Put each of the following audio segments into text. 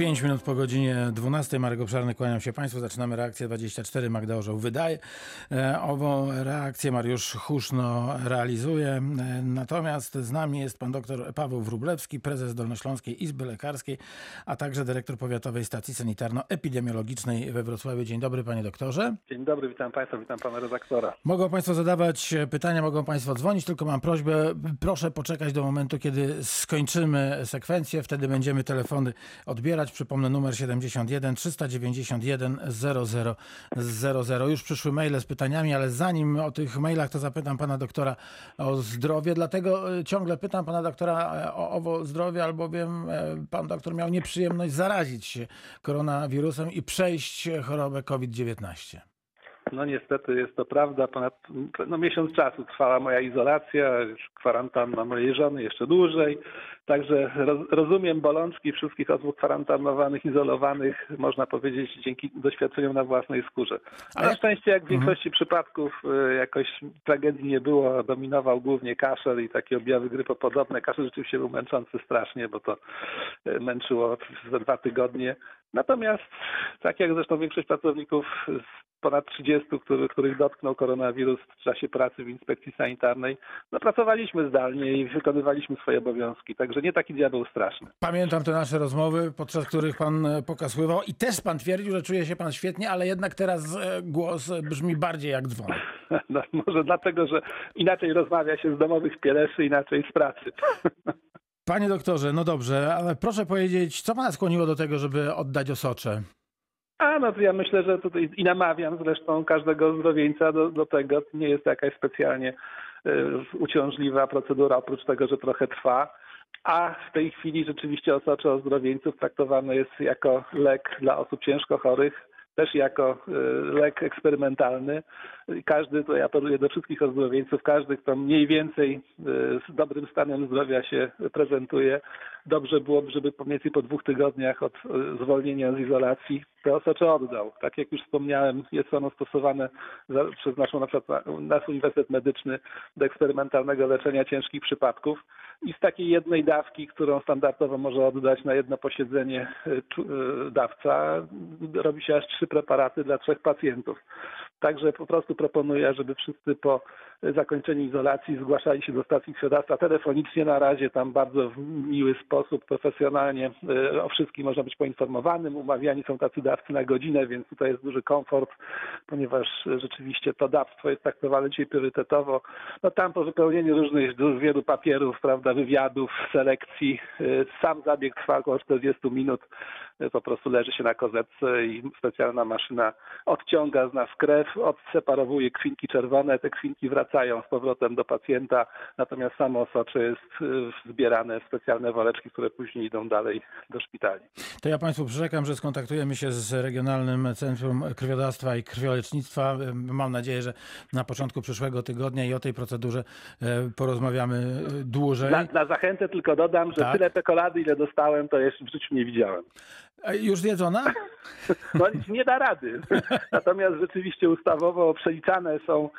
5 minut po godzinie 12. Marek Obszarny, kłaniam się Państwu. Zaczynamy reakcję 24. Magda Orzeł wydaje. E, Ową reakcję Mariusz Huszno realizuje. E, Natomiast z nami jest pan dr Paweł Wróblewski, prezes Dolnośląskiej Izby Lekarskiej, a także dyrektor Powiatowej Stacji Sanitarno-Epidemiologicznej we Wrocławiu. Dzień dobry panie doktorze. Dzień dobry, witam Państwa, witam Pana redaktora. Mogą Państwo zadawać pytania, mogą Państwo dzwonić, tylko mam prośbę, proszę poczekać do momentu, kiedy skończymy sekwencję, wtedy będziemy telefony odbierać. Przypomnę numer 71 391 00 00. Już przyszły maile z pytaniami, ale zanim o tych mailach, to zapytam Pana doktora o zdrowie, dlatego e, ciągle pytam Pana doktora e, o owo zdrowie, albowiem e, Pan doktor miał nieprzyjemność zarazić się koronawirusem i przejść chorobę COVID-19. No niestety jest to prawda, ponad no, miesiąc czasu trwała moja izolacja, kwarantanna mojej żony jeszcze dłużej, także roz, rozumiem bolączki wszystkich osób kwarantannowanych, izolowanych, można powiedzieć dzięki doświadczeniom na własnej skórze. A na szczęście jak w większości przypadków y, jakoś tragedii nie było, dominował głównie kaszel i takie objawy grypopodobne. Kaszel rzeczywiście był męczący strasznie, bo to y, męczyło za dwa tygodnie. Natomiast, tak jak zresztą większość pracowników z ponad 30, który, których dotknął koronawirus w czasie pracy w inspekcji sanitarnej, no pracowaliśmy zdalnie i wykonywaliśmy swoje obowiązki, także nie taki diabeł straszny. Pamiętam te nasze rozmowy, podczas których pan e, pokazywał i też pan twierdził, że czuje się pan świetnie, ale jednak teraz e, głos brzmi bardziej jak dzwon. No, może dlatego, że inaczej rozmawia się z domowych pieleszy, inaczej z pracy. Panie doktorze, no dobrze, ale proszę powiedzieć, co pana skłoniło do tego, żeby oddać osocze? A no to ja myślę, że tutaj i namawiam zresztą każdego zdrowieńca do, do tego. Nie jest to jakaś specjalnie y, uciążliwa procedura, oprócz tego, że trochę trwa. A w tej chwili rzeczywiście osocze ozdrowieńców traktowane jest jako lek dla osób ciężko chorych, też jako y, lek eksperymentalny. Każdy, to ja apeluję do wszystkich ozdrowieńców, każdy, kto mniej więcej y, z dobrym stanem zdrowia się prezentuje, dobrze byłoby, żeby mniej więcej po dwóch tygodniach od y, zwolnienia z izolacji te osocze oddał. Tak jak już wspomniałem, jest ono stosowane przez naszą, na przykład, nasz Uniwersytet Medyczny do eksperymentalnego leczenia ciężkich przypadków i z takiej jednej dawki, którą standardowo może oddać na jedno posiedzenie dawca, robi się aż trzy preparaty dla trzech pacjentów. Także po prostu proponuję, żeby wszyscy po zakończeniu izolacji zgłaszali się do stacji krwiodawstwa telefonicznie na razie, tam bardzo w miły sposób, profesjonalnie o wszystkim można być poinformowanym. Umawiani są tacy dawcy na godzinę, więc tutaj jest duży komfort, ponieważ rzeczywiście to dawstwo jest traktowane dzisiaj priorytetowo. No tam po wypełnieniu różnych wielu papierów, prawda, wywiadów, selekcji, sam zabieg trwa około 40 minut. Po prostu leży się na kozetce i specjalna maszyna odciąga z nas krew, odseparowuje krwinki czerwone, te krwinki wracają z powrotem do pacjenta, natomiast samo osocze jest zbierane w specjalne woreczki, które później idą dalej do szpitali. To ja Państwu przyrzekam, że skontaktujemy się z Regionalnym Centrum Krwiodawstwa i Krwiolecznictwa. Mam nadzieję, że na początku przyszłego tygodnia i o tej procedurze porozmawiamy dłużej. Na, na zachętę tylko dodam, że Tak. tyle czekolady, ile dostałem, to jeszcze w życiu nie widziałem. Już zjedzona? No nie da rady. Natomiast rzeczywiście ustawowo przeliczane są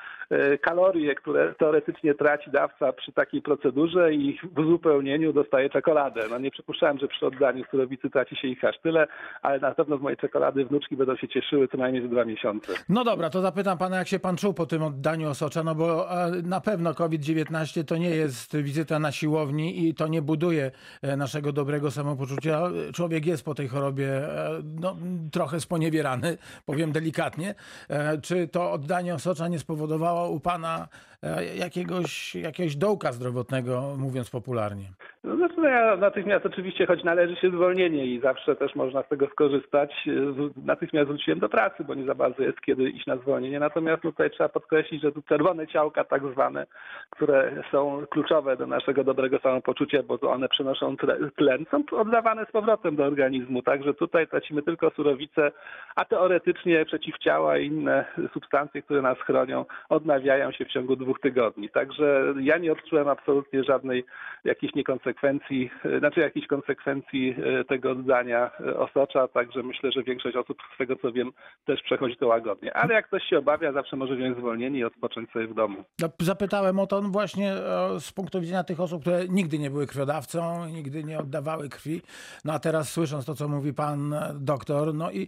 kalorie, które teoretycznie traci dawca przy takiej procedurze i w uzupełnieniu dostaje czekoladę. No nie przypuszczałem, że przy oddaniu surowicy traci się ich aż tyle, ale na pewno z mojej czekolady wnuczki będą się cieszyły co najmniej za dwa miesiące. No dobra, to zapytam pana, jak się pan czuł po tym oddaniu osocza, no bo e, na pewno COVID-19 to nie jest wizyta na siłowni i to nie buduje e, naszego dobrego samopoczucia. Człowiek jest po tej chorobie e, no, trochę sponiewierany, powiem delikatnie. E, Czy to oddanie osocza nie spowodowało u pana e, jakiegoś, jakiegoś dołka zdrowotnego, mówiąc popularnie? No, znaczy, ja natychmiast oczywiście, choć należy się zwolnienie i zawsze też można z tego skorzystać, z- natychmiast wróciłem do pracy, bo nie za bardzo jest kiedy iść na zwolnienie. Natomiast tutaj trzeba podkreślić, że tu czerwone ciałka tak zwane, które są kluczowe do naszego dobrego samopoczucia, bo one przenoszą tle- tlen, są oddawane z powrotem do organizmu. Także tutaj tracimy tylko surowicę, a teoretycznie przeciwciała i inne substancje, które nas chronią, odnawiają się w ciągu dwóch tygodni. Także ja nie odczułem absolutnie żadnej jakiejś niekonsekwencji konsekwencji, e, znaczy jakichś konsekwencji e, tego oddania e, osocza, także myślę, że większość osób z tego co wiem też przechodzi to łagodnie. Ale jak ktoś się obawia, zawsze może wziąć zwolnienie i odpocząć sobie w domu. No, zapytałem o to właśnie e, z punktu widzenia tych osób, które nigdy nie były krwiodawcą, nigdy nie oddawały krwi. No a teraz słysząc to, co mówi pan doktor, no i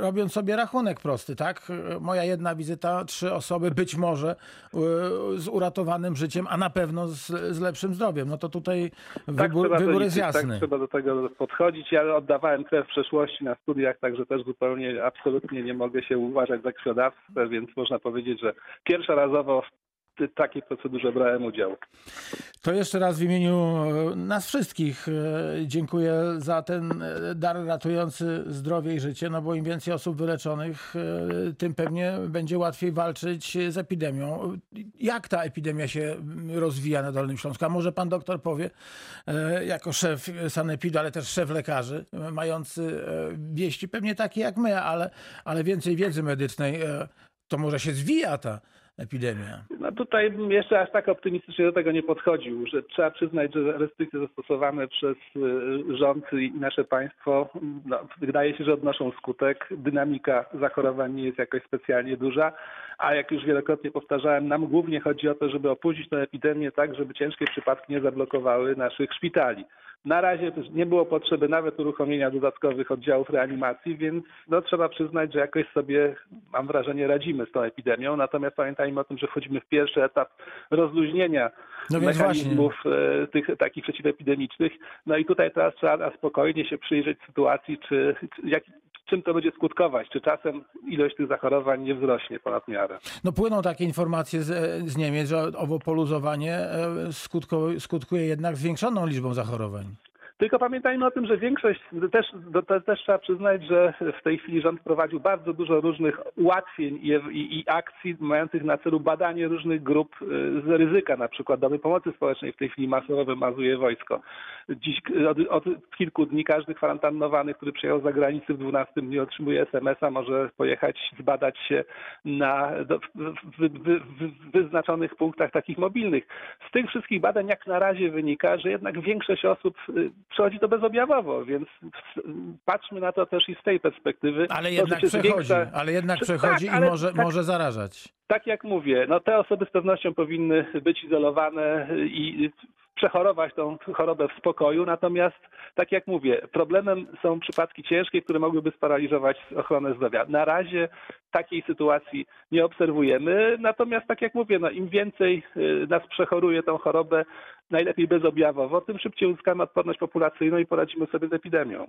robiąc sobie rachunek prosty, tak? Moja jedna wizyta, trzy osoby, być może z uratowanym życiem, a na pewno z, z lepszym zdrowiem. No to tutaj wybór, trzeba to wybór jest liczyć, jasny. Tak trzeba do tego podchodzić. Ja oddawałem krew w przeszłości na studiach, także też zupełnie, absolutnie nie mogę się uważać za krwiodawcę, więc można powiedzieć, że pierwszorazowo takiej procedurze brałem udział. To jeszcze raz w imieniu e, nas wszystkich e, dziękuję za ten e, dar ratujący zdrowie i życie, no bo im więcej osób wyleczonych, tym pewnie będzie łatwiej walczyć z epidemią. Jak ta epidemia się rozwija na Dolnym Śląsku? A może pan doktor powie, jako szef sanepidu, ale też szef lekarzy, mający wieści pewnie takie jak my, ale, ale więcej wiedzy medycznej, to może się zwija ta epidemia. No tutaj jeszcze aż tak optymistycznie do tego nie podchodził, że trzeba przyznać, że restrykcje zastosowane przez y, rząd i nasze państwo no, wydaje się, że odnoszą skutek. Dynamika zachorowań nie jest jakoś specjalnie duża, a jak już wielokrotnie powtarzałem, nam głównie chodzi o to, żeby opóźnić tę epidemię tak, żeby ciężkie przypadki nie zablokowały naszych szpitali. Na razie nie było potrzeby nawet uruchomienia dodatkowych oddziałów reanimacji, więc no, trzeba przyznać, że jakoś sobie, mam wrażenie, radzimy z tą epidemią. Natomiast pamiętajmy o tym, że wchodzimy w pierwszy etap rozluźnienia No mechanizmów e, tych takich przeciwepidemicznych. No i tutaj teraz trzeba spokojnie się przyjrzeć sytuacji, czy, czy jak, czym to będzie skutkować, czy czasem ilość tych zachorowań nie wzrośnie ponad miarę. No płyną takie informacje z, z Niemiec, że owo poluzowanie e, skutko, skutkuje jednak zwiększoną liczbą zachorowań. Tylko pamiętajmy o tym, że większość, też, też trzeba przyznać, że w tej chwili rząd prowadził bardzo dużo różnych ułatwień i, i, i akcji mających na celu badanie różnych grup y, z ryzyka, na przykład domy pomocy społecznej w tej chwili masowo wymazuje wojsko. Dziś y, od, od kilku dni każdy kwarantannowany, który przyjechał z zagranicy w 12 dniu otrzymuje SMS-a, może pojechać, zbadać się na do, wyznaczonych punktach takich mobilnych. Z tych wszystkich badań jak na razie wynika, że jednak większość osób y, przechodzi to bezobjawowo, więc patrzmy na to też i z tej perspektywy. Ale jednak przechodzi, zwiększa- ale jednak przechodzi tak, i może, tak- może zarażać. tak jak mówię, no te osoby z pewnością powinny być izolowane i przechorować tą chorobę w spokoju, natomiast tak jak mówię, problemem są przypadki ciężkie, które mogłyby sparaliżować ochronę zdrowia. Na razie takiej sytuacji nie obserwujemy, natomiast tak jak mówię, no im więcej y, nas przechoruje tą chorobę, najlepiej bezobjawowo, tym szybciej uzyskamy odporność populacyjną i poradzimy sobie z epidemią.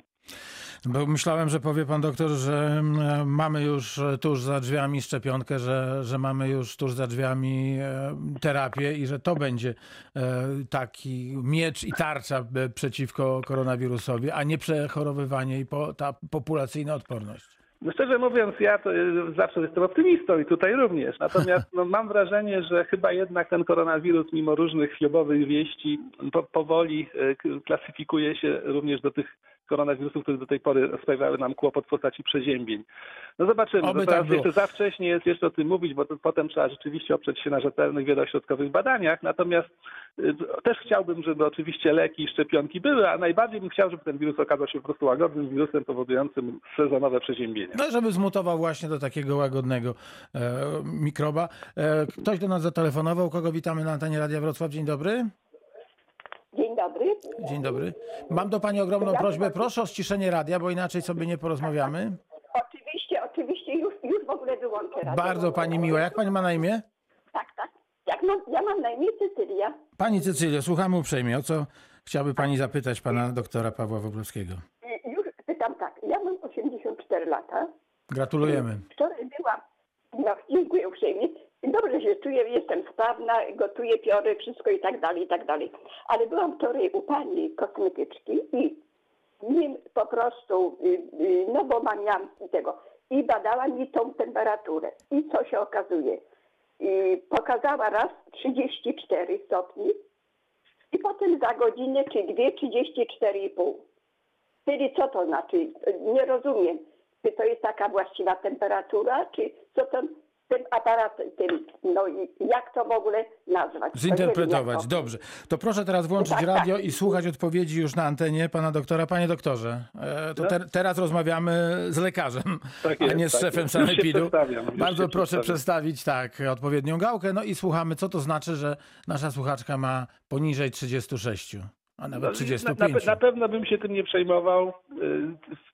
Bo myślałem, że powie pan doktor, że mm, mamy już tuż za drzwiami szczepionkę, że, że mamy już tuż za drzwiami e, terapię i że to będzie e, taki miecz i tarcza e, przeciwko koronawirusowi, a nie przechorowywanie i po, ta populacyjna odporność. No szczerze mówiąc, ja to zawsze jestem optymistą i tutaj również. Natomiast no, mam wrażenie, że chyba jednak ten koronawirus, mimo różnych chwiebowych wieści, po, powoli k- klasyfikuje się również do tych koronawirusów, które do tej pory sprawiały nam kłopot w postaci przeziębień. No zobaczymy. No tak teraz było. jeszcze za wcześnie jest jeszcze o tym mówić, bo to, potem trzeba rzeczywiście oprzeć się na rzetelnych, wielośrodkowych badaniach. Natomiast y, też chciałbym, żeby oczywiście leki i szczepionki były, a najbardziej bym chciał, żeby ten wirus okazał się po prostu łagodnym wirusem powodującym sezonowe przeziębienia. No, żeby zmutował właśnie do takiego łagodnego e, mikroba. E, ktoś do nas zatelefonował, kogo witamy na antenie Radia Wrocław. Dzień dobry. Dzień dobry. Dzień dobry. Mam do pani ogromną Ja prośbę. Proszę o ściszenie radia, bo inaczej sobie nie porozmawiamy. Oczywiście, oczywiście już, już w ogóle wyłączę radio. Bardzo pani miła. Jak pani ma na imię? Tak, tak. Jak mam, ja mam na imię Cecylia. Pani Cecylio, słuchamy uprzejmie. O co chciałaby pani zapytać pana doktora Pawła Woblowskiego? I Już pytam tak. Ja mam 84 lata. Gratulujemy. Wczoraj byłam, no dziękuję uprzejmie. Dobrze się czuję, jestem sprawna, gotuję piory, wszystko i tak dalej, i tak dalej. Ale byłam wczoraj u pani kosmetyczki i nim po prostu, y, y, no bo mam ja tego, i badała mi tą temperaturę. I co się okazuje? I pokazała raz 34 stopni i potem za godzinę czy dwie 34,5. Czyli co to znaczy? Nie rozumiem. Czy to jest taka właściwa temperatura, czy co to? Tym aparatem, tym, no i jak to w ogóle nazwać? Zinterpretować. to- Dobrze. To proszę teraz włączyć Tak, radio tak. i słuchać odpowiedzi już na antenie pana doktora. Panie doktorze, e, to te, teraz rozmawiamy z lekarzem, Tak a jest, nie z tak szefem sanepidu. Bardzo proszę przedstawić tak odpowiednią gałkę, no i słuchamy, co to znaczy, że nasza słuchaczka ma poniżej 36, a nawet No, 35. Na, na, na pewno bym się tym nie przejmował.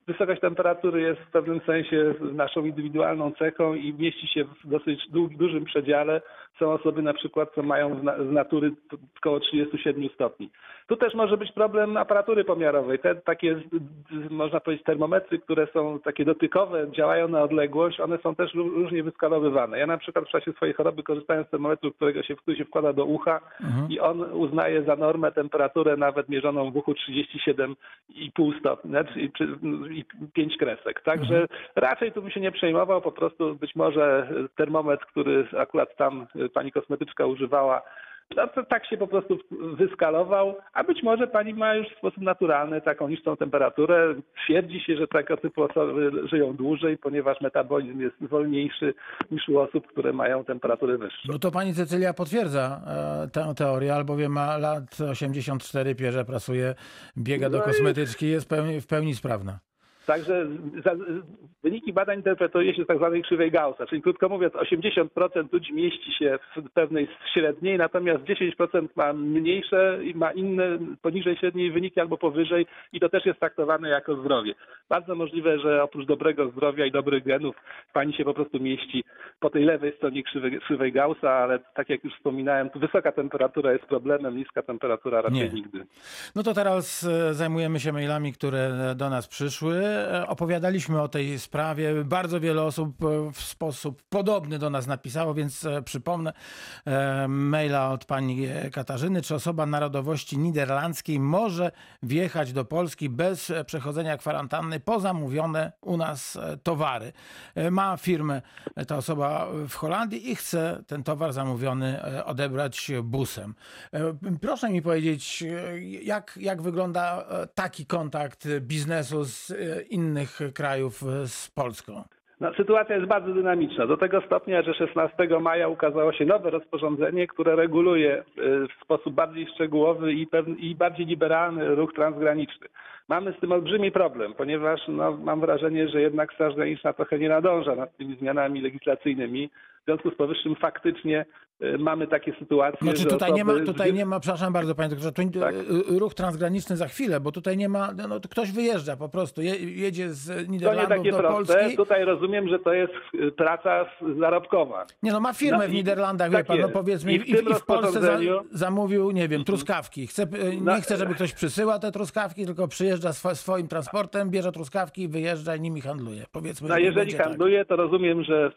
Wysokość temperatury jest w pewnym sensie naszą indywidualną cechą i mieści się w dosyć du, dużym przedziale. Są osoby na przykład, co mają z, na, z natury około 37 stopni. Tu też może być problem aparatury pomiarowej. Te takie, można powiedzieć, termometry, które są takie dotykowe, działają na odległość, one są też ró- różnie wyskalowywane. Ja na przykład w czasie swojej choroby korzystałem z termometru, którego się, który się wkłada do ucha i on uznaje za normę temperaturę nawet mierzoną w uchu 37,5 stopni znaczy, i, 5 kresek. Także raczej tu bym się nie przejmował, po prostu być może termometr, który akurat tam pani kosmetyczka używała, no to tak się po prostu wyskalował, a być może pani ma już w sposób naturalny taką niższą temperaturę. Twierdzi się, że tego typu osoby żyją dłużej, ponieważ metabolizm jest wolniejszy niż u osób, które mają temperatury wyższe. No to pani Cecylia potwierdza e, tę teorię, albowiem ma lat 84, pierze pracuje, biega do No i- kosmetyczki, jest pełni, w pełni sprawna. Także za, wyniki badań interpretuje się z tak zwanej krzywej Gaussa, czyli krótko mówiąc 80% ludzi mieści się w pewnej średniej, natomiast 10% ma mniejsze i ma inne poniżej średniej wyniki albo powyżej i to też jest traktowane jako zdrowie. Bardzo możliwe, że oprócz dobrego zdrowia i dobrych genów pani się po prostu mieści po tej lewej stronie krzywej, krzywej Gaussa, ale tak jak już wspominałem, wysoka temperatura jest problemem, niska temperatura raczej Nie. nigdy. No to teraz e, zajmujemy się mailami, które do nas przyszły. Opowiadaliśmy o tej sprawie. Bardzo wiele osób e, w sposób podobny do nas napisało, więc e, przypomnę e, maila od pani Katarzyny. Czy osoba narodowości niderlandzkiej może wjechać do Polski bez przechodzenia kwarantanny po zamówione u nas towary? Ma firmę ta osoba w Holandii i chce ten towar zamówiony odebrać busem. Proszę mi powiedzieć, jak, jak wygląda taki kontakt biznesu z innych krajów e, z Polską? No, sytuacja jest bardzo dynamiczna. Do tego stopnia, że 16 maja ukazało się nowe rozporządzenie, które reguluje y, w sposób bardziej szczegółowy i, pewny, i bardziej liberalny ruch transgraniczny. Mamy z tym olbrzymi problem, ponieważ no, mam wrażenie, że jednak Straż Graniczna trochę nie nadąża nad tymi zmianami legislacyjnymi. W związku z powyższym faktycznie mamy takie sytuacje, Znaczy że tutaj nie ma, osoby tutaj nie ma, przepraszam bardzo panie doktorze, tu, Tak. e, ruch transgraniczny za chwilę, bo tutaj nie ma, no, to ktoś wyjeżdża po prostu, je, jedzie z To nie Niderlandów takie do proste. Polski. Tutaj rozumiem, że to jest y, praca zarobkowa. Nie no, ma firmę No w i- Niderlandach, wie tak pan, no powiedzmy, I i, w i, i w Polsce za, zamówił, nie wiem, truskawki. Chce, e, nie No- chce, żeby ktoś przysyłał te truskawki, tylko przyjeżdża swo, swoim transportem, bierze truskawki, wyjeżdża i nimi handluje. Powiedzmy, No jeżeli tak. handluje, to rozumiem, że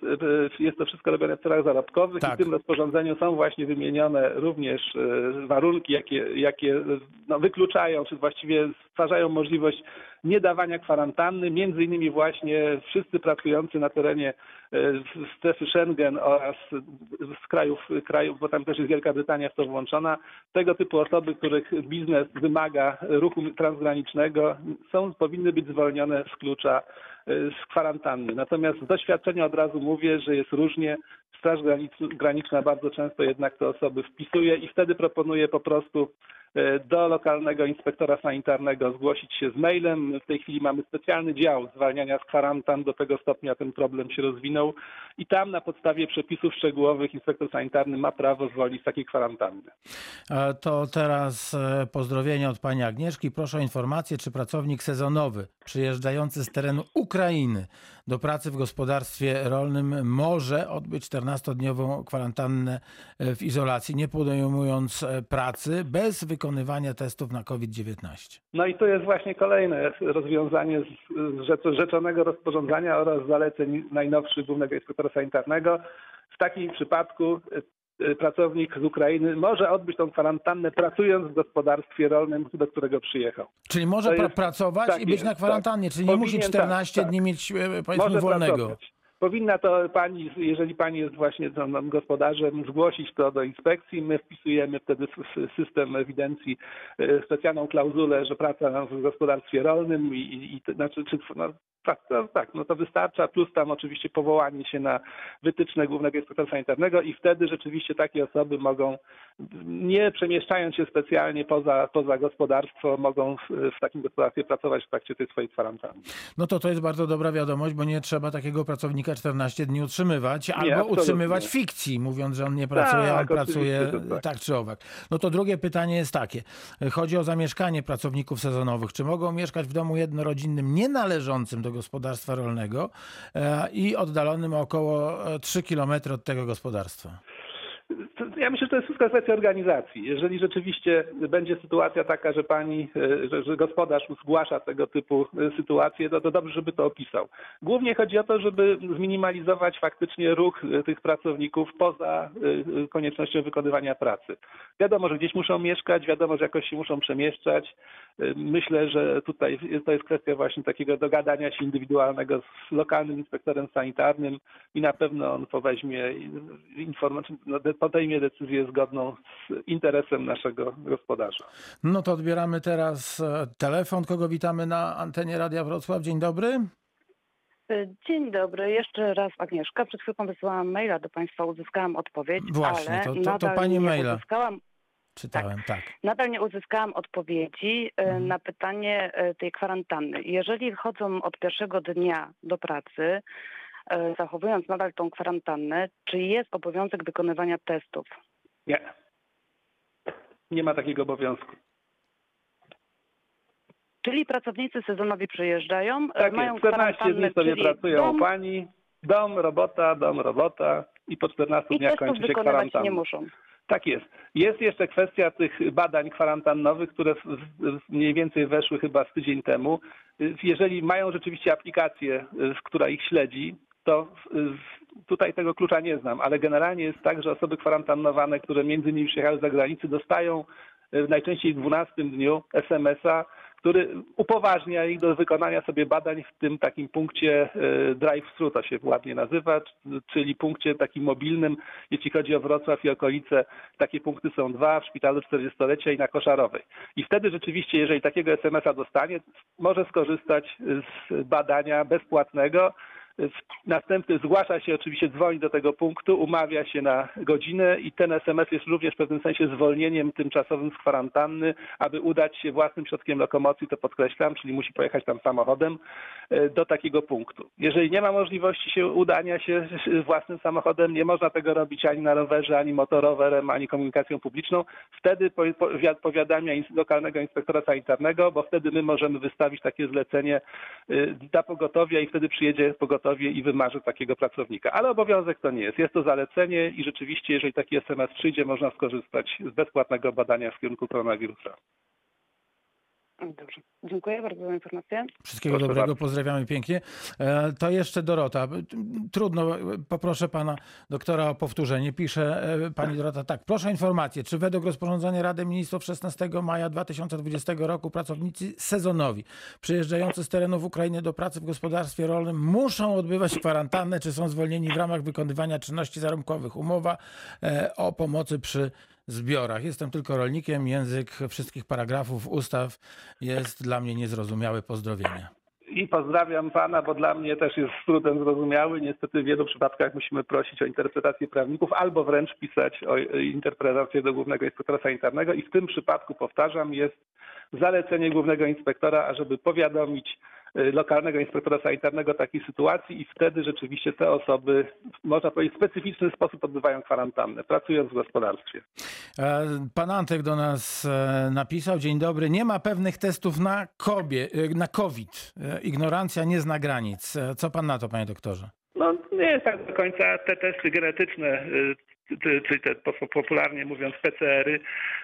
jest to wszystko robione w celach zarobkowych Tak. i tym rozporządzeniu są właśnie wymienione również y, warunki, jakie, jakie y, no, wykluczają, czy właściwie stwarzają możliwość niedawania kwarantanny, między innymi właśnie wszyscy pracujący na terenie strefy Schengen oraz z krajów, krajów, bo tam też jest Wielka Brytania w to włączona, tego typu osoby, których biznes wymaga ruchu transgranicznego, są, powinny być zwolnione z klucza y, z kwarantanny. Natomiast z doświadczenia od razu mówię, że jest różnie. Straż Granic- Graniczna bardzo często jednak te osoby wpisuje i wtedy proponuje po prostu do lokalnego inspektora sanitarnego zgłosić się z mailem. W tej chwili mamy specjalny dział zwalniania z kwarantan, do tego stopnia ten problem się rozwinął i tam na podstawie przepisów szczegółowych inspektor sanitarny ma prawo zwolnić z takiej kwarantanny. E, To teraz e, pozdrowienia od pani Agnieszki. Proszę o informację, czy pracownik sezonowy przyjeżdżający z terenu Ukrainy do pracy w gospodarstwie rolnym może odbyć 14-dniową kwarantannę e, w izolacji, nie podejmując e, pracy, bez wykonywania testów na COVID-19. No i to jest właśnie kolejne rozwiązanie z z rzecz- rzeczonego rozporządzenia oraz zaleceń najnowszych Głównego Inspektora Sanitarnego. W takim przypadku y, pracownik z Ukrainy może odbyć tą kwarantannę pracując w gospodarstwie rolnym, do którego przyjechał. Czyli może pra- jest- pracować tak i być na kwarantannie, czyli nie Powinien, musi tak, 14 tak. dni mieć e, powiedzmy Może wolnego. pracować. Powinna to pani, jeżeli pani jest właśnie gospodarzem, zgłosić to do inspekcji. My wpisujemy wtedy w system ewidencji e, specjalną klauzulę, że praca w gospodarstwie rolnym i, i, znaczy, czy, no, Tak, to, tak, no to wystarcza, plus tam oczywiście powołanie się na wytyczne Głównego Inspektora Sanitarnego i wtedy rzeczywiście takie osoby mogą, nie przemieszczając się specjalnie poza, poza gospodarstwo, mogą w, w takim gospodarstwie pracować w trakcie tej swojej kwarantanny. No to to jest bardzo dobra wiadomość, bo nie trzeba takiego pracownika 14 dni utrzymywać, albo absolutnie. utrzymywać fikcji, mówiąc, że on nie pracuje, a on Tak, pracuje tak. tak czy owak. No to drugie pytanie jest takie. Chodzi o zamieszkanie pracowników sezonowych. Czy mogą mieszkać w domu jednorodzinnym nienależącym do gospodarstwa rolnego e, i oddalonym około e, 3 km od tego gospodarstwa? Ja myślę, że to jest wszystko kwestia organizacji. Jeżeli rzeczywiście będzie sytuacja taka, że pani, e, że, że gospodarz zgłasza tego typu e, sytuacje, to, to dobrze, żeby to opisał. Głównie chodzi o to, żeby zminimalizować faktycznie ruch e, tych pracowników poza koniecznością wykonywania pracy. Wiadomo, że gdzieś muszą mieszkać, wiadomo, że jakoś się muszą przemieszczać. Myślę, że tutaj to jest kwestia właśnie takiego dogadania się indywidualnego z lokalnym inspektorem sanitarnym i na pewno on poweźmie informację, no, de- podejmie decyzję zgodną z interesem naszego gospodarza. No to odbieramy teraz e, telefon. Kogo witamy na antenie Radia Wrocław? Dzień dobry. Y, Dzień dobry, jeszcze raz Agnieszka. Przed chwilą wysyłałam maila do Państwa, uzyskałam odpowiedź, Właśnie, ale to- to- to nadal pani maila. uzyskałam, Czytałem, tak. nadal nie uzyskałam odpowiedzi y, Mhm. na pytanie tej kwarantanny. Jeżeli chodzą od pierwszego dnia do pracy, zachowując nadal tą kwarantannę, czy jest obowiązek wykonywania testów? Nie. Nie ma takiego obowiązku. Czyli pracownicy sezonowi przyjeżdżają, y, Tak mają jest. 14 kwarantannę, dni sobie pracują dom u pani, dom, robota, dom, robota i po 14 i dniach kończy się kwarantanna. nie muszą. Tak jest. Jest jeszcze kwestia tych badań kwarantannowych, które mniej więcej weszły chyba z tydzień temu. Jeżeli mają rzeczywiście aplikację, która ich śledzi, to tutaj tego klucza nie znam, ale generalnie jest tak, że osoby kwarantannowane, które między innymi przyjechały z zagranicy, dostają najczęściej w 12 dniu SMS-a, który upoważnia ich do wykonania sobie badań w tym takim punkcie y, drive-thru, to się ładnie nazywa, czyli punkcie takim mobilnym, jeśli chodzi o Wrocław i okolice, takie punkty są dwa w szpitalu 40-lecia i na Koszarowej. I wtedy rzeczywiście, jeżeli takiego SMS-a dostanie, może skorzystać z badania bezpłatnego. Następny zgłasza się, oczywiście dzwoni do tego punktu, umawia się na godzinę i ten SMS jest również w pewnym sensie zwolnieniem tymczasowym z kwarantanny, aby udać się własnym środkiem lokomocji, to podkreślam, czyli musi pojechać tam samochodem e, do takiego punktu. Jeżeli nie ma możliwości się udania się własnym samochodem, nie można tego robić ani na rowerze, ani motorowerem, ani komunikacją publiczną, wtedy po- powi- powiadamia lokalnego inspektora sanitarnego, bo wtedy my możemy wystawić takie zlecenie y, dla pogotowia i wtedy przyjedzie pogotowie i wymarzy takiego pracownika. Ale obowiązek to nie jest. Jest to zalecenie i rzeczywiście, jeżeli taki SMS przyjdzie, można skorzystać z bezpłatnego badania w kierunku koronawirusa. Dobrze. Dziękuję bardzo za informację. Wszystkiego Proszę dobrego, bardzo. pozdrawiamy pięknie. E, To jeszcze Dorota. Trudno, poproszę pana doktora o powtórzenie. Pisze e, pani Dorota tak. Proszę o informację, czy według rozporządzenia Rady Ministrów 16 maja 2020 roku pracownicy sezonowi przyjeżdżający z terenów Ukrainy do pracy w gospodarstwie rolnym muszą odbywać kwarantannę, czy są zwolnieni w ramach wykonywania czynności zarobkowych? Umowa e, o pomocy przy zbiorach. Jestem tylko rolnikiem. Język wszystkich paragrafów ustaw jest dla mnie niezrozumiały. Pozdrowienia. I pozdrawiam pana, bo dla mnie też jest trudem zrozumiały. Niestety w wielu przypadkach musimy prosić o interpretację prawników albo wręcz pisać o interpretację do Głównego Inspektora Sanitarnego i w tym przypadku, powtarzam, jest zalecenie Głównego Inspektora, ażeby powiadomić lokalnego inspektora sanitarnego takiej sytuacji i wtedy rzeczywiście te osoby, można powiedzieć, w specyficzny sposób odbywają kwarantannę, pracując w gospodarstwie. E, Pan Antek do nas e, napisał, dzień dobry, nie ma pewnych testów na, kobie, e, na COVID. Ignorancja nie zna granic. Co pan na to, panie doktorze? No nie jest tak do końca te testy genetyczne, czyli te po- popularnie mówiąc PCR-y,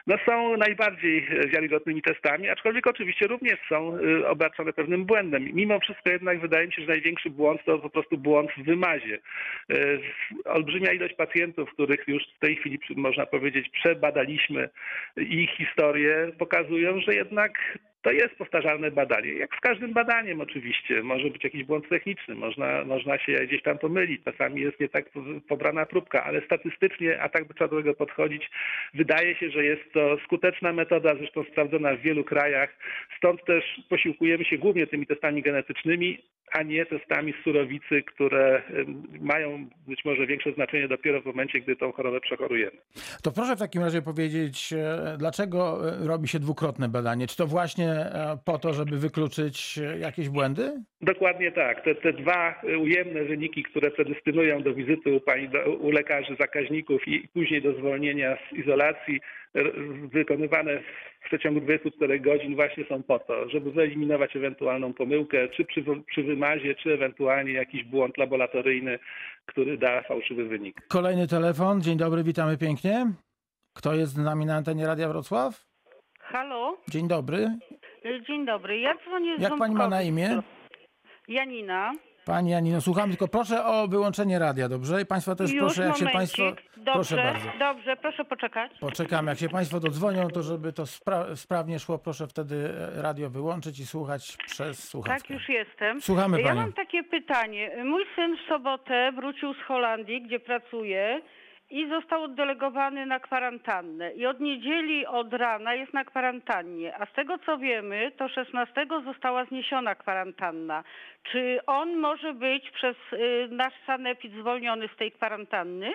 no są najbardziej wiarygodnymi testami, aczkolwiek oczywiście również są y, obarczone pewnym błędem. Mimo wszystko jednak wydaje mi się, że największy błąd to po prostu błąd w wymazie. Y, Olbrzymia ilość pacjentów, których już w tej chwili można powiedzieć przebadaliśmy ich historię, pokazują, że jednak to jest powtarzalne badanie. Jak z każdym badaniem oczywiście. Może być jakiś błąd techniczny, można, można się gdzieś tam pomylić. Czasami jest nie tak pobrana próbka, ale statystycznie, a tak by trzeba do tego podchodzić, wydaje się, że jest to skuteczna metoda, zresztą sprawdzona w wielu krajach. Stąd też posiłkujemy się głównie tymi testami genetycznymi, a nie testami z surowicy, które mają być może większe znaczenie dopiero w momencie, gdy tą chorobę przechorujemy. To proszę w takim razie powiedzieć, e, dlaczego e, robi się dwukrotne badanie? Czy to właśnie e, po to, żeby wykluczyć jakieś błędy? Dokładnie tak. Te, te dwa ujemne wyniki, które predestynują do wizyty u, pani, do, u lekarzy zakaźników i później do zwolnienia z izolacji, wykonywane w przeciągu 24 godzin właśnie są po to, żeby wyeliminować ewentualną pomyłkę, czy przy, przy wymazie, czy ewentualnie jakiś błąd laboratoryjny, który da fałszywy wynik. Kolejny telefon. Dzień dobry, witamy pięknie. Kto jest z nami na antenie Radia Wrocław? Halo, Dzień dobry. Dzień dobry. Ja dzwonię z Jak pani ma na imię? Janina. Pani Janino, słucham, tylko proszę o wyłączenie radia, dobrze? I Państwa też Już proszę, jak się momencik. Państwo... Dobrze, Proszę bardzo. dobrze, proszę poczekać. Poczekam, jak się Państwo dodzwonią, to żeby to spra- sprawnie szło, proszę wtedy e, radio wyłączyć i słuchać przez słuchawkę. Tak, już jestem. Słuchamy ja Panią. mam takie pytanie. Mój syn w sobotę wrócił z Holandii, gdzie pracuje i został oddelegowany na kwarantannę. I od niedzieli od rana jest na kwarantannie. A z tego co wiemy, to 16 została zniesiona kwarantanna. Czy on może być przez y, nasz sanepid zwolniony z tej kwarantanny?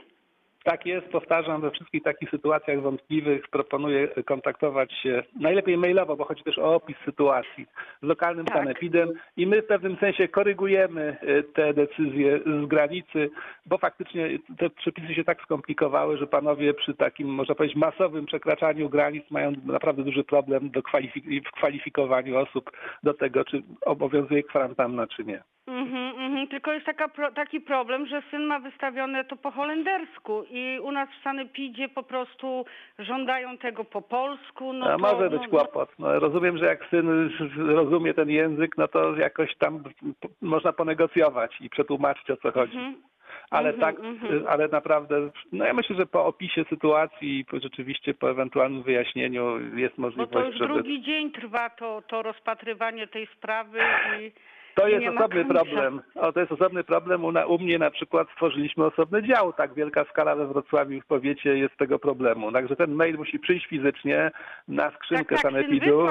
Tak jest, powtarzam, we wszystkich takich sytuacjach wątpliwych proponuję kontaktować się najlepiej mailowo, bo chodzi też o opis sytuacji z lokalnym Tak. sanepidem i my w pewnym sensie korygujemy e, te decyzje z granicy, bo faktycznie te przepisy się tak skomplikowały, że panowie przy takim, można powiedzieć, masowym przekraczaniu granic mają naprawdę duży problem do kwalifik- w kwalifikowaniu osób do tego, czy obowiązuje kwarantanna, czy nie. Mhm, mhm. Tylko jest taka pro, taki problem, że syn ma wystawione to po holendersku i u nas w Sanepidzie po prostu żądają tego po polsku. No A to, może no, być kłopot. No, rozumiem, że jak syn rozumie ten język, no to jakoś tam można ponegocjować i przetłumaczyć o co chodzi. Mhm. Ale mhm, tak, mhm. ale naprawdę, no ja myślę, że po opisie sytuacji i rzeczywiście po ewentualnym wyjaśnieniu jest Bo możliwość, to już żeby... drugi dzień trwa to, to rozpatrywanie tej sprawy i To jest osobny problem. O, to jest osobny problem. U, na, u mnie na przykład stworzyliśmy osobny dział. Tak wielka skala we Wrocławiu w powiecie jest tego problemu. Także ten mail musi przyjść fizycznie na skrzynkę tak, tak, sanepidu.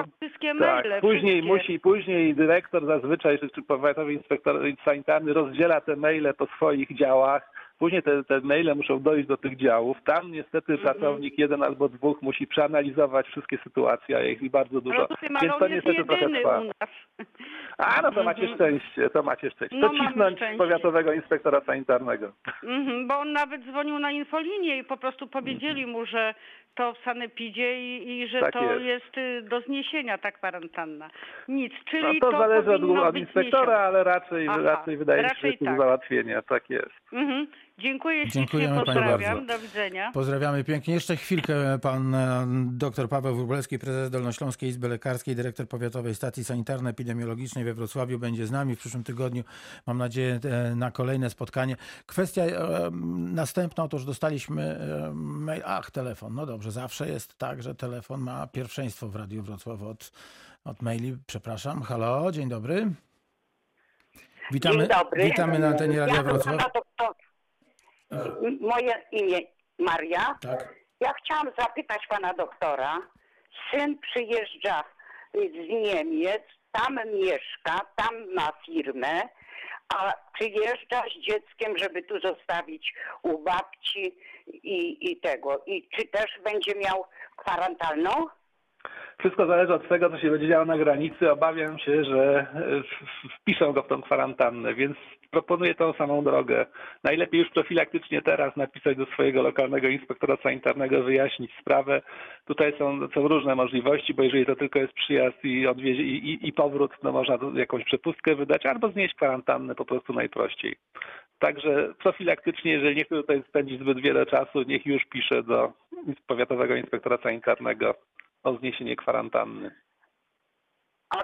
Tak, później wszystkie. musi, później dyrektor zazwyczaj, czy, czy powiatowy inspektor sanitarny rozdziela te maile po swoich działach. Później te, te maile muszą dojść do tych działów. Tam niestety Mhm. pracownik jeden albo dwóch musi przeanalizować wszystkie sytuacje, a jest ich bardzo dużo. Ale Więc to jest niestety trochę trwa. A no to macie Mhm. szczęście, to macie szczęście. No, to cisnąć szczęście. powiatowego inspektora sanitarnego. Mhm, bo on nawet dzwonił na infolinię i po prostu powiedzieli mu, że to w sanepidzie i, i że Tak to jest. jest. y, do zniesienia ta kwarantanna. Nic, czyli No to, zależy od, od inspektora, zniesione. ale raczej, Aha, raczej wydaje mi się, że raczej to tak. załatwienia. Tak jest. Mhm. Dziękuję ślicznie, Dziękujemy pani bardzo. do widzenia. Pozdrawiamy pięknie. Jeszcze chwilkę pan e, dr Paweł Wróblewski, prezes Dolnośląskiej Izby Lekarskiej, dyrektor Powiatowej Stacji Sanitarno-Epidemiologicznej we Wrocławiu będzie z nami w przyszłym tygodniu. Mam nadzieję e, na kolejne spotkanie. Kwestia e, następna, otóż dostaliśmy mail. Ach, telefon. No dobrze, zawsze jest tak, że telefon ma pierwszeństwo w Radiu Wrocław od, od maili. Przepraszam. Halo, dzień dobry. Witamy, Dzień dobry. witamy na antenie Radia ja Wrocław. pana doktora. Moje imię Maria. Tak. Ja chciałam zapytać pana doktora. Syn przyjeżdża z Niemiec, tam mieszka, tam ma firmę, a przyjeżdża z dzieckiem, żeby tu zostawić u babci i, i tego. I czy też będzie miał kwarantannę? Wszystko zależy od tego, co się będzie działo na granicy. Obawiam się, że e, wpiszą go w tą kwarantannę, więc proponuję tą samą drogę. Najlepiej już profilaktycznie teraz napisać do swojego lokalnego inspektora sanitarnego, wyjaśnić sprawę. Tutaj są, są różne możliwości, bo jeżeli to tylko jest przyjazd i, odwiezie, i, i, i powrót, no można jakąś przepustkę wydać, albo znieść kwarantannę po prostu najprościej. Także profilaktycznie, jeżeli nie chce tutaj spędzić zbyt wiele czasu, niech już pisze do powiatowego inspektora sanitarnego o zniesienie kwarantanny. A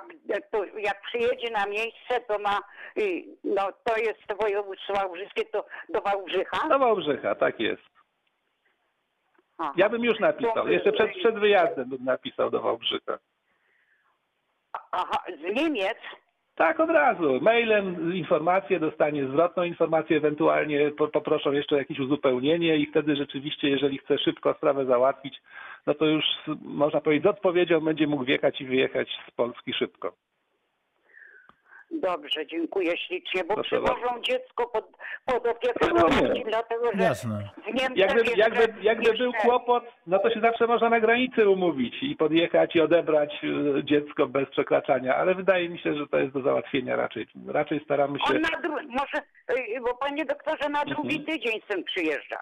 to jak przyjedzie na miejsce, to ma, y, no to jest województwo wałbrzyskie, to do Wałbrzycha? Do Wałbrzycha, tak jest. Aha. Ja bym już napisał. Jeszcze przed, przed wyjazdem bym napisał do Wałbrzycha. Aha, z Niemiec? Tak, od razu. Mailem informację dostanie zwrotną informację, ewentualnie po- poproszą jeszcze jakieś uzupełnienie i wtedy rzeczywiście, jeżeli chce szybko sprawę załatwić, no to już można powiedzieć z odpowiedzią będzie mógł wjechać i wyjechać z Polski szybko. Dobrze, dziękuję ślicznie, bo Proszę przywożą dziecko pod, pod opiekę Rozumiem. starszych, dlatego że Jasne. w Niemczech Jakby, jeszcze, jakby, jakby był kłopot, no to się zawsze można na granicy umówić i podjechać i odebrać y, dziecko bez przekraczania, ale wydaje mi się, że to jest do załatwienia raczej. Raczej staramy się... On na dru- może, y, bo panie doktorze, na drugi Mhm. tydzień syn przyjeżdża.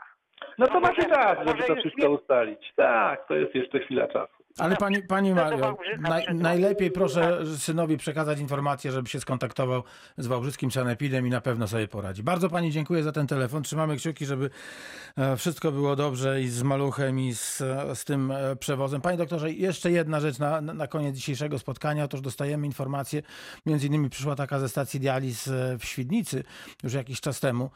No to to macie czas, żeby może to wszystko nie- ustalić. Tak, to jest jeszcze chwila czasu. Ale pani, pani do Mario, naj, najlepiej proszę synowi przekazać informację, żeby się skontaktował z Wałbrzyskim Sanepidem i na pewno sobie poradzi. Bardzo pani dziękuję za ten telefon. Trzymamy kciuki, żeby e, wszystko było dobrze i z maluchem i z, z tym e, przewozem. Panie doktorze, jeszcze jedna rzecz na, na koniec dzisiejszego spotkania. Otóż dostajemy informację, między innymi przyszła taka ze stacji dializ e, w Świdnicy już jakiś czas temu,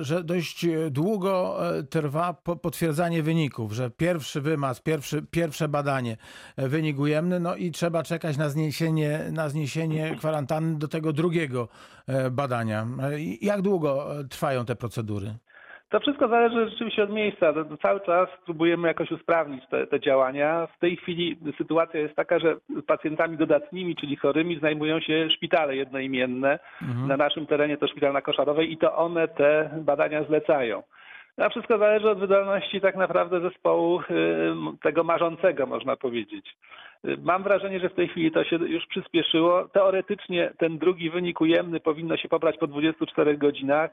że dość długo trwa po- potwierdzanie wyników, że pierwszy wymaz, pierwszy, pierwsze badanie, e, wynik ujemny, no i trzeba czekać na zniesienie, na zniesienie kwarantanny do tego drugiego e, badania. E, Jak długo trwają te procedury? To wszystko zależy rzeczywiście od miejsca. To- to Cały czas próbujemy jakoś usprawnić te, te działania. W tej chwili sytuacja jest taka, że pacjentami dodatnimi, czyli chorymi, zajmują się szpitale jednoimienne. Na naszym terenie to szpital na Koszarowej i to one te badania zlecają. A wszystko zależy od wydolności tak naprawdę zespołu y, tego marzącego, można powiedzieć. Y, Mam wrażenie, że w tej chwili to się już przyspieszyło. Teoretycznie ten drugi wynik ujemny powinno się pobrać po 24 godzinach.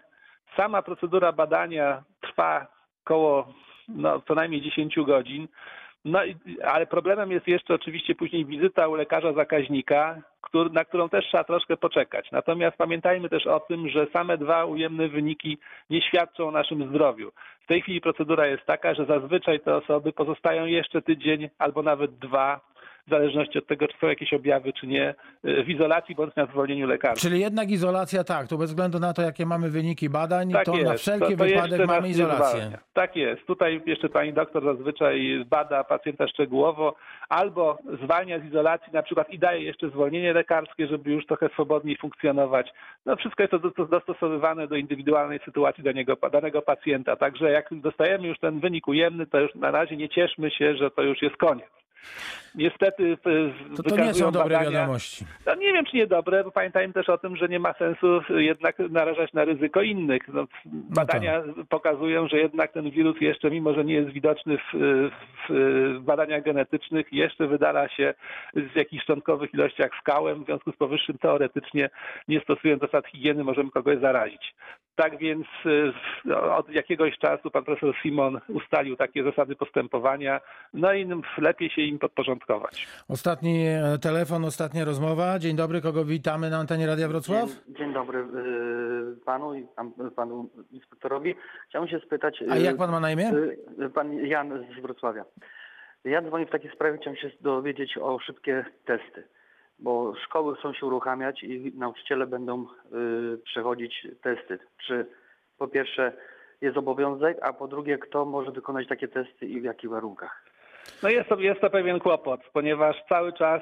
Sama procedura badania trwa około no, co najmniej 10 godzin. No, ale problemem jest jeszcze oczywiście później wizyta u lekarza zakaźnika, na którą też trzeba troszkę poczekać. Natomiast pamiętajmy też o tym, że same dwa ujemne wyniki nie świadczą o naszym zdrowiu. W tej chwili procedura jest taka, że zazwyczaj te osoby pozostają jeszcze tydzień albo nawet dwa, w zależności od tego, czy są jakieś objawy, czy nie, w izolacji bądź na zwolnieniu lekarskim. Czyli jednak izolacja tak, to bez względu na to, jakie mamy wyniki badań, Tak to jest. na wszelki to, to wypadek mamy izolację. Tak jest. Tutaj jeszcze pani doktor zazwyczaj bada pacjenta szczegółowo albo zwalnia z izolacji na przykład i daje jeszcze zwolnienie lekarskie, żeby już trochę swobodniej funkcjonować. No wszystko jest to do- dostosowywane do indywidualnej sytuacji danego, danego pacjenta. Także jak dostajemy już ten wynik ujemny, to już na razie nie cieszmy się, że to już jest koniec. Niestety w- w- To, to nie są dobre badania, wiadomości. no nie wiem, czy niedobre, bo pamiętajmy też o tym, że nie ma sensu jednak narażać na ryzyko innych. No, badania pokazują, że jednak ten wirus jeszcze, mimo że nie jest widoczny w, w, w badaniach genetycznych, jeszcze wydala się w jakichś szczątkowych ilościach w kałem, w związku z powyższym teoretycznie nie stosując zasad higieny możemy kogoś zarazić. Tak więc y, od jakiegoś czasu pan profesor Simon ustalił takie zasady postępowania, no i lepiej się im podporządkować. Ostatni e, telefon, ostatnia rozmowa. Dzień dobry, kogo witamy na antenie Radia Wrocław? Dzień, dzień dobry y, panu i panu inspektorowi. Chciałem się spytać. A y, jak pan ma na imię? Pan Jan z Wrocławia. Ja dzwonię w takiej sprawie, chciałem się dowiedzieć o szybkie testy, bo szkoły chcą się uruchamiać i nauczyciele będą y, przechodzić testy. Czy po pierwsze jest obowiązek, a po drugie kto może wykonać takie testy i w jakich warunkach? No jest to, jest to pewien kłopot, ponieważ cały czas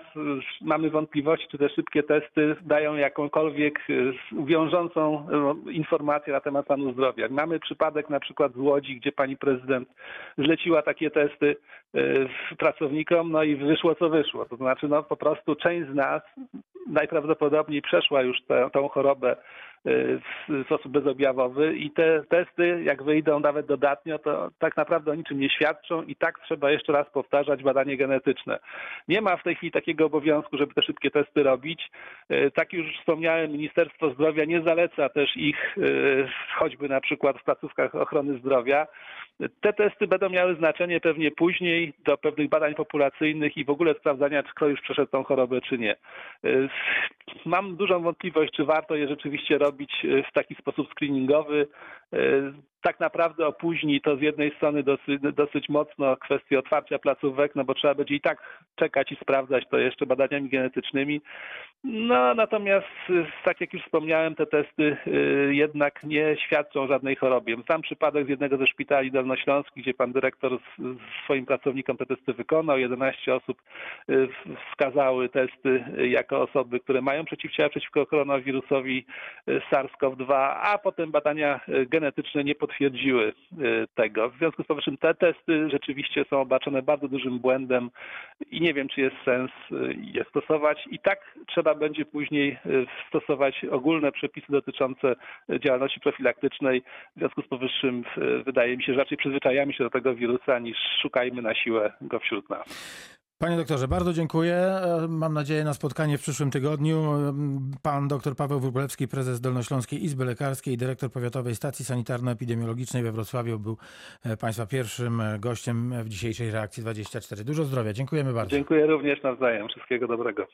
mamy wątpliwości, czy te szybkie testy dają jakąkolwiek y, wiążącą y, informację na temat stanu zdrowia. Mamy przypadek na przykład z Łodzi, gdzie pani prezydent zleciła takie testy y, pracownikom, no i wyszło co wyszło. To znaczy no po prostu część z nas najprawdopodobniej przeszła już tę, chorobę w sposób bezobjawowy i te testy, jak wyjdą nawet dodatnio, to tak naprawdę o niczym nie świadczą i tak trzeba jeszcze raz powtarzać badanie genetyczne. Nie ma w tej chwili takiego obowiązku, żeby te szybkie testy robić. Y, Tak już wspomniałem, Ministerstwo Zdrowia nie zaleca też ich y, choćby na przykład w placówkach ochrony zdrowia. Te testy będą miały znaczenie pewnie później do pewnych badań populacyjnych i w ogóle sprawdzania, czy ktoś już przeszedł tą chorobę, czy nie. Y, Mam dużą wątpliwość, czy warto je rzeczywiście robić y, w taki sposób screeningowy. Tak naprawdę opóźni to z jednej strony dosyć, dosyć mocno kwestię otwarcia placówek, no bo trzeba będzie i tak czekać i sprawdzać to jeszcze badaniami genetycznymi. No natomiast, y, tak jak już wspomniałem, te testy y, jednak nie świadczą o żadnej chorobie. Sam przypadek z jednego ze szpitali dolnośląskich, gdzie pan dyrektor z, swoim pracownikom te testy wykonał. 11 osób y, wskazały testy jako osoby, które mają przeciwciała przeciwko koronawirusowi y, SARS-CoV-2, a potem badania genetyczne nie potwierdziły y, tego. W związku z powyższym te testy rzeczywiście są obarczone bardzo dużym błędem i nie wiem, czy jest sens y, je stosować. I tak trzeba będzie później y, stosować ogólne przepisy dotyczące działalności profilaktycznej. W związku z powyższym wydaje mi się, że raczej przyzwyczajamy się do tego wirusa niż szukajmy na siłę go wśród nas. Panie doktorze, bardzo dziękuję. E, Mam nadzieję na spotkanie w przyszłym tygodniu. E, Pan dr Paweł Wróblewski, prezes Dolnośląskiej Izby Lekarskiej, dyrektor Powiatowej Stacji Sanitarno-Epidemiologicznej we Wrocławiu był e, Państwa pierwszym gościem w dzisiejszej reakcji 24. Dużo zdrowia. Dziękujemy bardzo. Dziękuję również nawzajem. Wszystkiego dobrego.